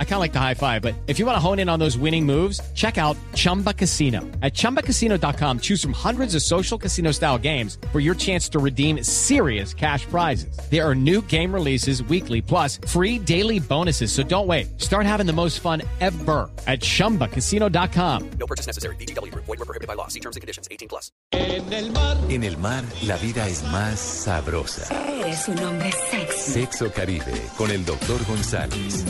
I kind of like the high five, but if you want to hone in on those winning moves, check out Chumba Casino. At chumbacasino.com, choose from hundreds of social casino style games for your chance to redeem serious cash prizes. There are new game releases weekly, plus free daily bonuses. So don't wait. Start having the most fun ever at chumbacasino.com. No purchase necessary. BGW. Void were prohibited by law. See terms and conditions. 18 plus. En el mar, la vida es más sabrosa. Eres un hombre sexy. Sexo Caribe con el doctor González.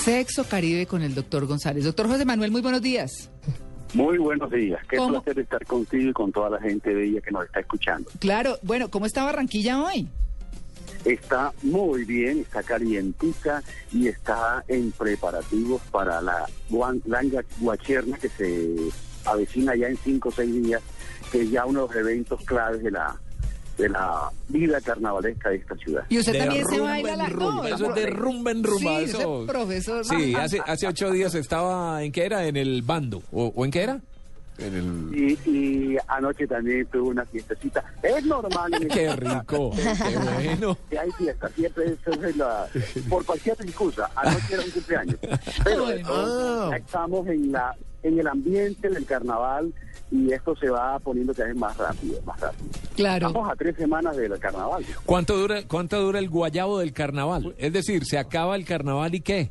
Sexo Caribe con el doctor González. Doctor José Manuel, muy buenos días. Muy buenos días. Qué ¿Cómo? placer estar contigo y con toda la gente bella que nos está escuchando. Claro, bueno, ¿cómo está Barranquilla hoy? Está muy bien, está calientita y está en preparativos para la langa guacherna que se avecina ya en cinco o seis días, que es ya uno de los eventos claves de la de la vida carnavalesca de esta ciudad. Y usted De también se baila la rumba, eso es de rumba en rumba. Sí, eso. profesor. Sí, hace, hace ocho días estaba, ¿en qué era? En el bando. ¿O, o en qué era? En el... Y, y anoche también tuve una fiestecita. Es normal. en Qué esta- rico, qué bueno. que hay fiesta, siempre eso es la, por cualquier excusa, anoche era un cumpleaños. Pero Bueno. ya estamos en la en el ambiente del carnaval y esto se va poniendo cada vez más rápido, más rápido. Claro. Estamos a tres semanas del carnaval. ¿Cuánto dura, ¿Cuánto dura el guayabo del carnaval? Es decir, ¿se acaba el carnaval y qué?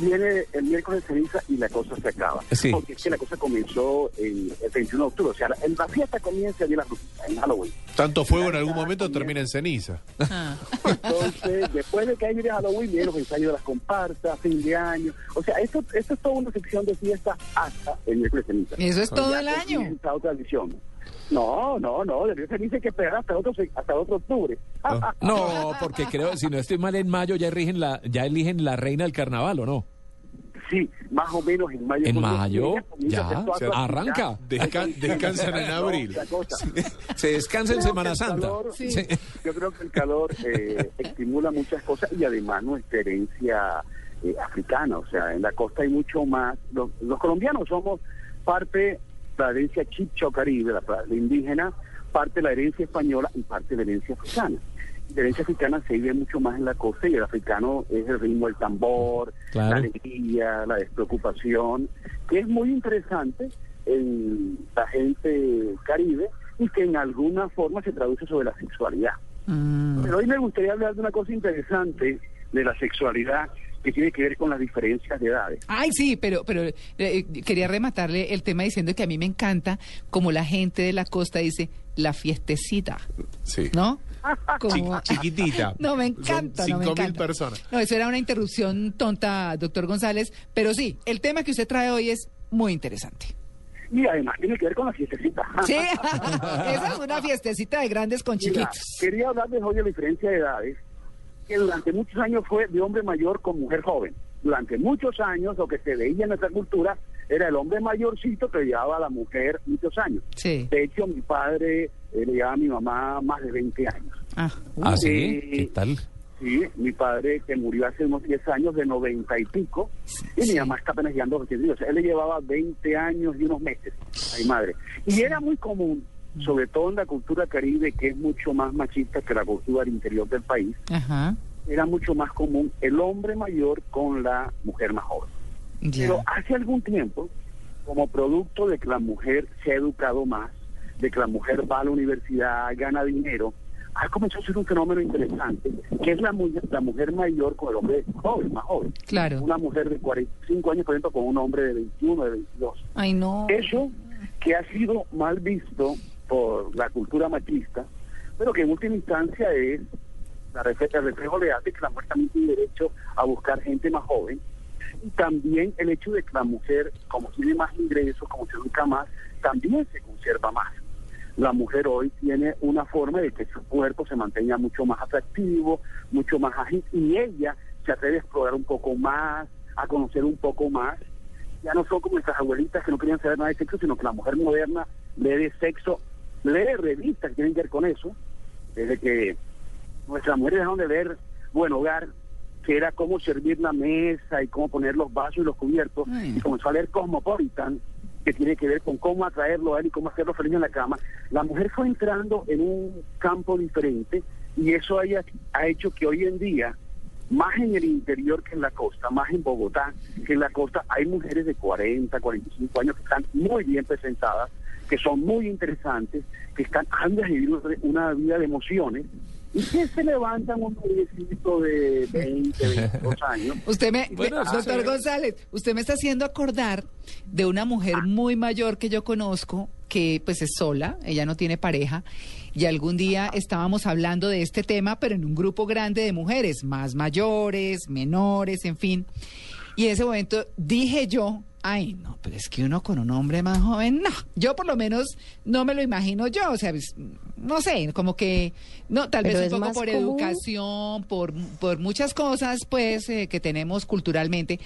Viene el miércoles de ceniza y la cosa se acaba. Sí. Porque es que la cosa comenzó el, el 21 de octubre. O sea, la, la fiesta comienza el día de la Brujitas, en Halloween. Tanto fuego en algún momento termina en ceniza. Ah. Entonces, después de que hay viene Halloween, vienen los ensayos de las comparsas, fin de año. O sea, esto, esto es toda una sección de fiesta hasta el miércoles de ceniza. Eso es todo Ya el año. otra edición. No, no, no, ceniza hay que esperar hasta otro, hasta otro octubre. No, porque creo, si no estoy mal, en mayo ya eligen la, ya eligen la reina del carnaval, ¿o no? Sí, más o menos en mayo. ¿En mayo? Ya, se arranca. Desca- descansan en abril. Se descansa en Semana Santa. calor- Sí. Sí. Yo creo que el calor eh, estimula muchas cosas y además nuestra herencia eh, africana. O sea, en la costa hay mucho más. Los, los colombianos somos parte la herencia chicho caribe, la, la indígena, parte de la herencia española y parte de la herencia africana. La herencia africana se vive mucho más en la costa y el africano es el ritmo del tambor, Claro. la alegría, la despreocupación, que es muy interesante en la gente caribe y que en alguna forma se traduce sobre la sexualidad. Mm. Pero hoy me gustaría hablar de una cosa interesante de la sexualidad que tiene que ver con las diferencias de edades. Ay, sí, pero, pero eh, quería rematarle el tema diciendo que a mí me encanta como la gente de la costa dice la fiestecita, Sí. ¿no? Como- Chi- chiquitita. No, me Son encanta. no, me 5.000 encanta. personas. No, eso era una interrupción tonta, doctor González. Pero sí, el tema que usted trae hoy es muy interesante. Y además tiene que ver con la fiestecita. Sí, esa es una fiestecita de grandes con Mira, chiquitos. quería hablarles hoy de la diferencia de edades, que durante muchos años fue de hombre mayor con mujer joven. Durante muchos años lo que se veía en nuestra cultura era el hombre mayorcito que llevaba a la mujer muchos años. Sí. De hecho, mi padre eh, le llevaba a mi mamá más de 20 años. Ah, ¿Ah, sí? Sí. ¿Qué tal? Sí, mi padre que murió hace unos 10 años, de 90 y pico, y mi mamá está apenas llegando a los 80 O sea, él le llevaba 20 años y unos meses a mi madre. Y era muy común, sobre todo en la cultura caribe, que es mucho más machista que la cultura del interior del país, Ajá. era mucho más común el hombre mayor con la mujer más joven. Ya. Pero hace algún tiempo, como producto de que la mujer se ha educado más, de que la mujer va a la universidad, gana dinero, ha comenzado a ser un fenómeno interesante, que es la, la mujer mayor con el hombre joven, más joven. Claro. Una mujer de 45 años, por ejemplo, con un hombre de 21, de 22. Ay, no. Eso que ha sido mal visto por la cultura machista, pero que en última instancia es la el reflejo real de que la mujer también tiene derecho a buscar gente más joven. Y también el hecho de que la mujer, como tiene más ingresos, como se educa más, también se conserva más. La mujer hoy tiene una forma de que su cuerpo se mantenga mucho más atractivo, mucho más ágil, y ella se atreve a explorar un poco más, a conocer un poco más, ya no son como nuestras abuelitas que no querían saber nada de sexo, sino que la mujer moderna lee de sexo, lee revistas que tienen que ver con eso, desde que nuestras mujeres dejaron de leer Buen Hogar, que era cómo servir la mesa y cómo poner los vasos y los cubiertos, Ay. y comenzó a leer Cosmopolitan, que tiene que ver con cómo atraerlo a él y cómo hacerlo feliz en la cama, la mujer fue entrando en un campo diferente y eso haya- ha hecho que hoy en día, más en el interior que en la costa, más en Bogotá que en la costa, hay mujeres de 40, 45 años que están muy bien presentadas, que son muy interesantes, que están han de vivir una vida de emociones y que se levantan un noviecito de 20, 22 años. Usted me, Bueno, me- eso doctor sí. González, usted me está haciendo acordar de una mujer muy mayor que yo conozco, que pues es sola, ella no tiene pareja, y algún día estábamos hablando de este tema, pero en un grupo grande de mujeres, más mayores, menores, en fin. Y en ese momento dije yo, ay, no, pero es que uno con un hombre más joven, no, yo por lo menos no me lo imagino yo, o sea, pues, no sé, como que, no, tal Pero vez es un poco por común. educación, por, por muchas cosas, pues, eh, que tenemos culturalmente,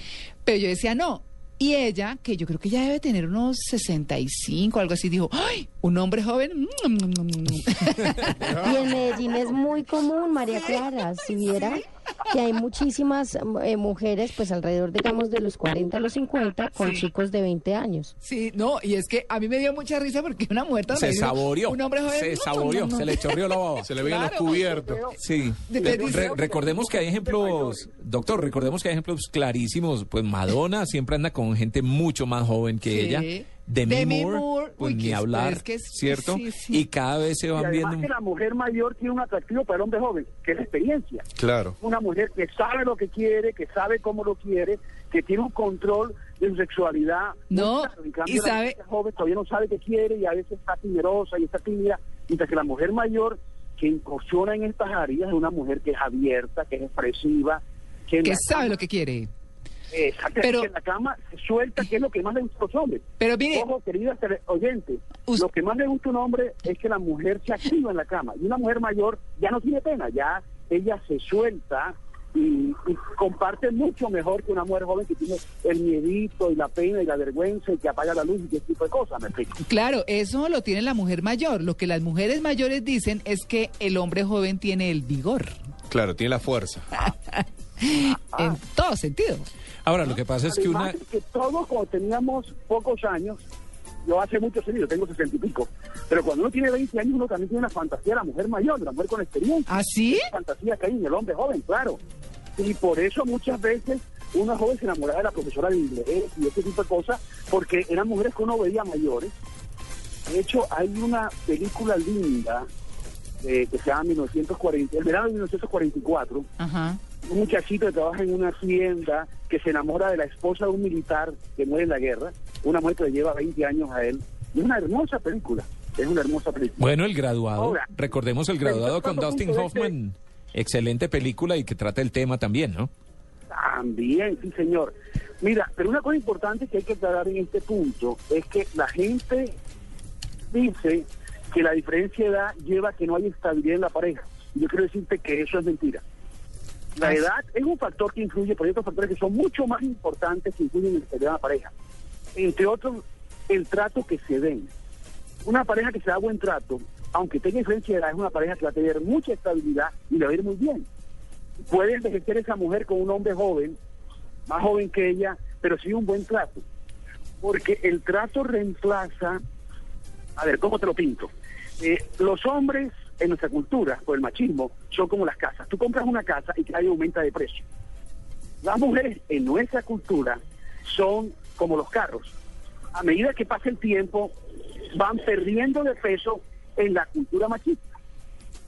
pero yo decía, no. Y ella, que yo creo que ya debe tener unos 65 algo así, dijo, ¡ay! Un hombre joven. Y en Medellín es muy común, María Clara, si viera que hay muchísimas eh, mujeres, pues alrededor, digamos, de los 40 a los 50, con Sí. chicos de 20 años. Sí, no, y es que a mí me dio mucha risa porque una muerta Se saboreó. Un hombre joven. Se mm, saboreó, se le chorrió la baba. Se le veían Claro. los cubiertos. Sí. De- Re- de- re- recordemos que hay ejemplos, doctor, recordemos que hay ejemplos clarísimos. Pues Madonna siempre anda con gente mucho más joven que Sí. ella. Demi, Demi Moore, Moore, pues uy, ni hablar, es que es- ¿cierto? sí, sí. Y cada vez se Y van además viendo... que la mujer mayor tiene un atractivo para el hombre joven, que es la experiencia. Claro. Una mujer que sabe lo que quiere, que sabe cómo lo quiere, que tiene un control de su sexualidad. No. En cambio, y la sabe- joven todavía no sabe qué quiere y a veces está temerosa y está tímida, mientras que la mujer mayor que incursiona en estas áreas es una mujer que es abierta, que es expresiva, que, sabe cama- lo que quiere. Exactamente, Pero- en la cama se suelta, que es lo que más le gusta a los hombres. Pero mire- Ojo, querida oyente, Us- lo que más le gusta a un hombre es que la mujer se activa en la cama. Y una mujer mayor ya no tiene pena, ya ella se suelta y, y comparte mucho mejor que una mujer joven que tiene el miedito y la pena y la vergüenza y que apaga la luz y ese tipo de cosas, me explico. Claro, eso lo tiene la mujer mayor. Lo que las mujeres mayores dicen es que el hombre joven tiene el vigor. Claro, tiene la fuerza. En todo sentido. Ahora, lo que pasa es que una... Que todos cuando teníamos pocos años, yo hace muchos años, yo tengo sesenta y pico, pero cuando uno tiene 20 años uno también tiene una fantasía de la mujer mayor, de la mujer con experiencia. ¿Ah, sí? Esa fantasía que hay en el hombre joven, claro. Y por eso muchas veces una joven se enamoraba de la profesora de inglés y ese tipo de cosas, porque eran mujeres que uno veía mayores. De hecho, hay una película linda eh, que se llama 1940, el verano de 1944, Ajá. Un muchachito que trabaja en una hacienda que se enamora de la esposa de un militar que muere en la guerra, una mujer que le lleva 20 años a él. Y es una hermosa película, es una hermosa película. Bueno, el graduado, Ahora, recordemos el graduado con Dustin este- Hoffman. Excelente película y que trata el tema también, ¿no? También, sí, señor. Mira, pero una cosa importante que hay que aclarar en este punto es que la gente dice que la diferencia de edad lleva a que no haya estabilidad en la pareja. Yo quiero decirte que eso es mentira. La Ah, edad es un factor que influye, pero hay otros factores que son mucho más importantes que influyen en la de la pareja. Entre otros, el trato que se den. Una pareja que se da buen trato, aunque tenga diferencia de edad, es una pareja que va a tener mucha estabilidad y le va a ir muy bien puede envejecer esa mujer con un hombre joven, más joven que ella, pero sí un buen trato. Porque el trato reemplaza, a ver, ¿cómo te lo pinto? Eh, los hombres en nuestra cultura, por el machismo, son como las casas. Tú compras una casa y cada año aumenta de precio. Las mujeres en nuestra cultura son como los carros. A medida que pasa el tiempo, van perdiendo de peso en la cultura machista.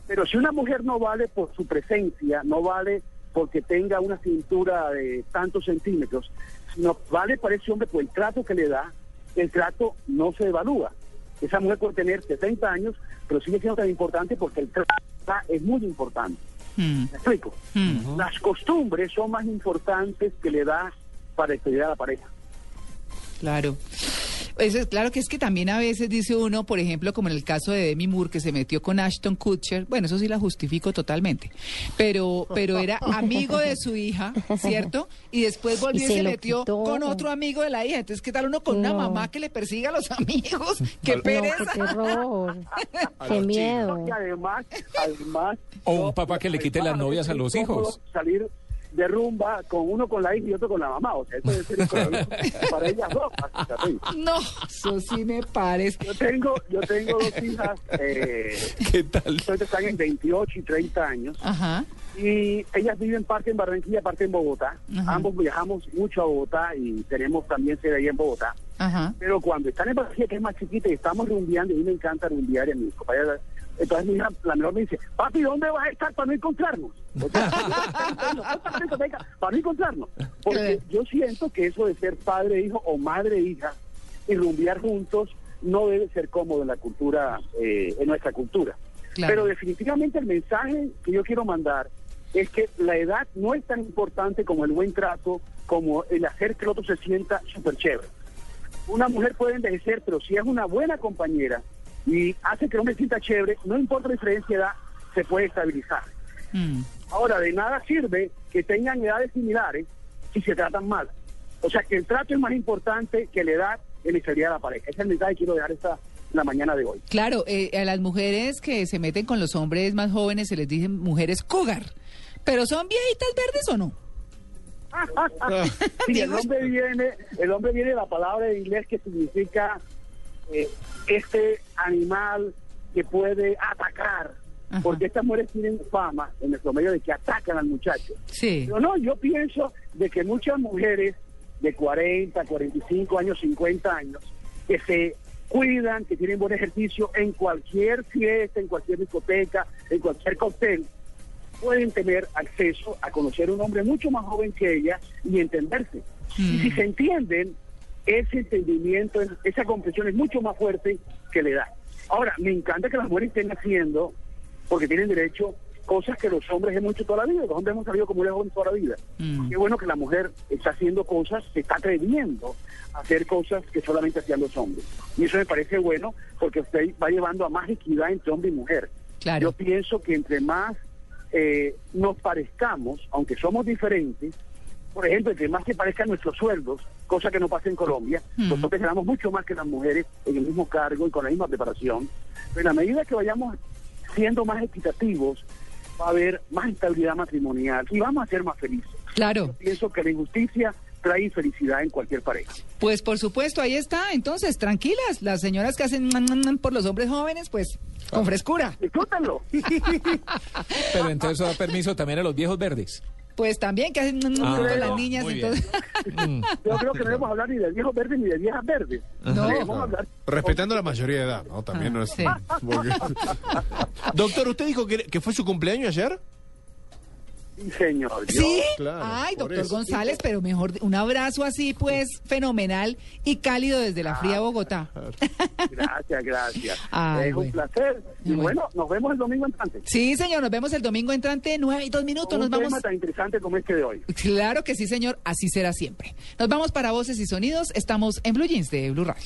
Pero si una mujer no vale por su presencia, no vale porque tenga una cintura de tantos centímetros, sino vale para ese hombre por el trato que le da, el trato no se evalúa. Esa mujer puede tener 70 años, pero sigue siendo tan importante porque el trato es muy importante. Mm, ¿Me explico? mm. Las costumbres son más importantes que le da para estudiar a la pareja. Claro. Eso es claro que es que también a veces dice uno, por ejemplo, como en el caso de Demi Moore que se metió con Ashton Kutcher, bueno, eso sí la justifico totalmente, pero pero era amigo de su hija, ¿cierto? Y después volvió y Y se, metió quitó. con otro amigo de la hija. Entonces, ¿qué tal uno con una mamá que le persiga a los amigos? ¡Qué No, No, qué pereza! terror, qué miedo. Y además, además... O un papá que le quite las novias a los hijos. Salir de rumba con uno con la hija y otro con la mamá. O sea, eso debe ser para ellas dos. No, eso sí me parece. Yo tengo, yo tengo dos hijas, eh, ¿Qué tal? están en 28 y 30 años. Ajá. Y ellas viven parte en Barranquilla, parte en Bogotá. Ajá. Ambos viajamos mucho a Bogotá y tenemos también sede ahí en Bogotá. Ajá. Pero cuando están en Barranquilla, que es más chiquita, y estamos rumbeando, y a mí me encanta rumbear, y a mis compañeras, entonces mi hija, la menor me dice, papi, ¿dónde vas a estar para no encontrarnos? O sea, para no encontrarnos. Porque yo siento que eso de ser padre e hijo o madre e hija y rumbear juntos no debe ser cómodo en la cultura, eh, en nuestra cultura. Claro. Pero definitivamente el mensaje que yo quiero mandar es que la edad no es tan importante como el buen trato, como el hacer que el otro se sienta súper chévere. Una mujer puede envejecer, pero si es una buena compañera y hace que el hombre sienta chévere, no importa la diferencia de edad, se puede estabilizar. Mm. Ahora, de nada sirve que tengan edades similares si se tratan mal. O sea, que el trato es más importante que la edad en la estabilidad de la pareja. Ese es el mensaje que quiero dejar esta la mañana de hoy. Claro, eh, a las mujeres que se meten con los hombres más jóvenes se les dicen mujeres cougar. Pero son viejitas verdes o no? Sí, el hombre viene, el hombre viene de la palabra en inglés que significa eh, este animal que puede atacar, Ajá. porque estas mujeres tienen fama en nuestro medio de que atacan al muchacho. Sí. Pero no, yo pienso de que muchas mujeres de 40, 45 años, 50 años, que se cuidan, que tienen buen ejercicio en cualquier fiesta, en cualquier discoteca, en cualquier cóctel, pueden tener acceso a conocer un hombre mucho más joven que ella y entenderse. Y si se entienden, ese entendimiento, esa comprensión es mucho más fuerte que la edad. Ahora, me encanta que las mujeres estén haciendo, porque tienen derecho, cosas que los hombres hemos hecho toda la vida. Los hombres hemos salido como jóvenes toda la vida. Mm. Qué bueno que la mujer está haciendo cosas, se está atreviendo a hacer cosas que solamente hacían los hombres. Y eso me parece bueno porque usted va llevando a más equidad entre hombre y mujer. Claro. Yo pienso que entre más eh, nos parezcamos, aunque somos diferentes, por ejemplo, entre más se parezcan nuestros sueldos, cosa que no pasa en Colombia, Mm. hombres ganamos mucho más que las mujeres en el mismo cargo y con la misma preparación. Pero en la medida que vayamos siendo más equitativos, va a haber más estabilidad matrimonial y vamos a ser más felices. Claro. Yo pienso que la injusticia trae infelicidad en cualquier pareja. Pues por supuesto, ahí está. Entonces, tranquilas, las señoras que hacen man, man, man por los hombres jóvenes, pues con frescura. Disfrútenlo. Pero entonces eso da permiso también a los viejos verdes. Pues también que hacen man Ah, con las bueno, niñas. Entonces, Mm. Yo creo que no debemos hablar ni de viejos verdes ni de viejas verdes. No. Debemos hablar Respetando la mayoría de edad, ¿no? También no es... Sí. porque- Doctor, ¿usted dijo que, que fue su cumpleaños ayer? Sí, señor. Yo- ¿Sí? claro, Ay, doctor eso. González, pero mejor un abrazo así, pues, fenomenal y cálido desde la fría Bogotá. Gracias, gracias. Ay, es un placer. Y Bueno. bueno, nos vemos el domingo entrante. Sí, señor, nos vemos el domingo entrante, nueve y dos minutos. Con Nos un vamos. tema tan interesante como este de hoy. Claro que sí, señor, así será siempre. Nos vamos para voces y sonidos. Estamos en Blue Jeans de Blue Radio.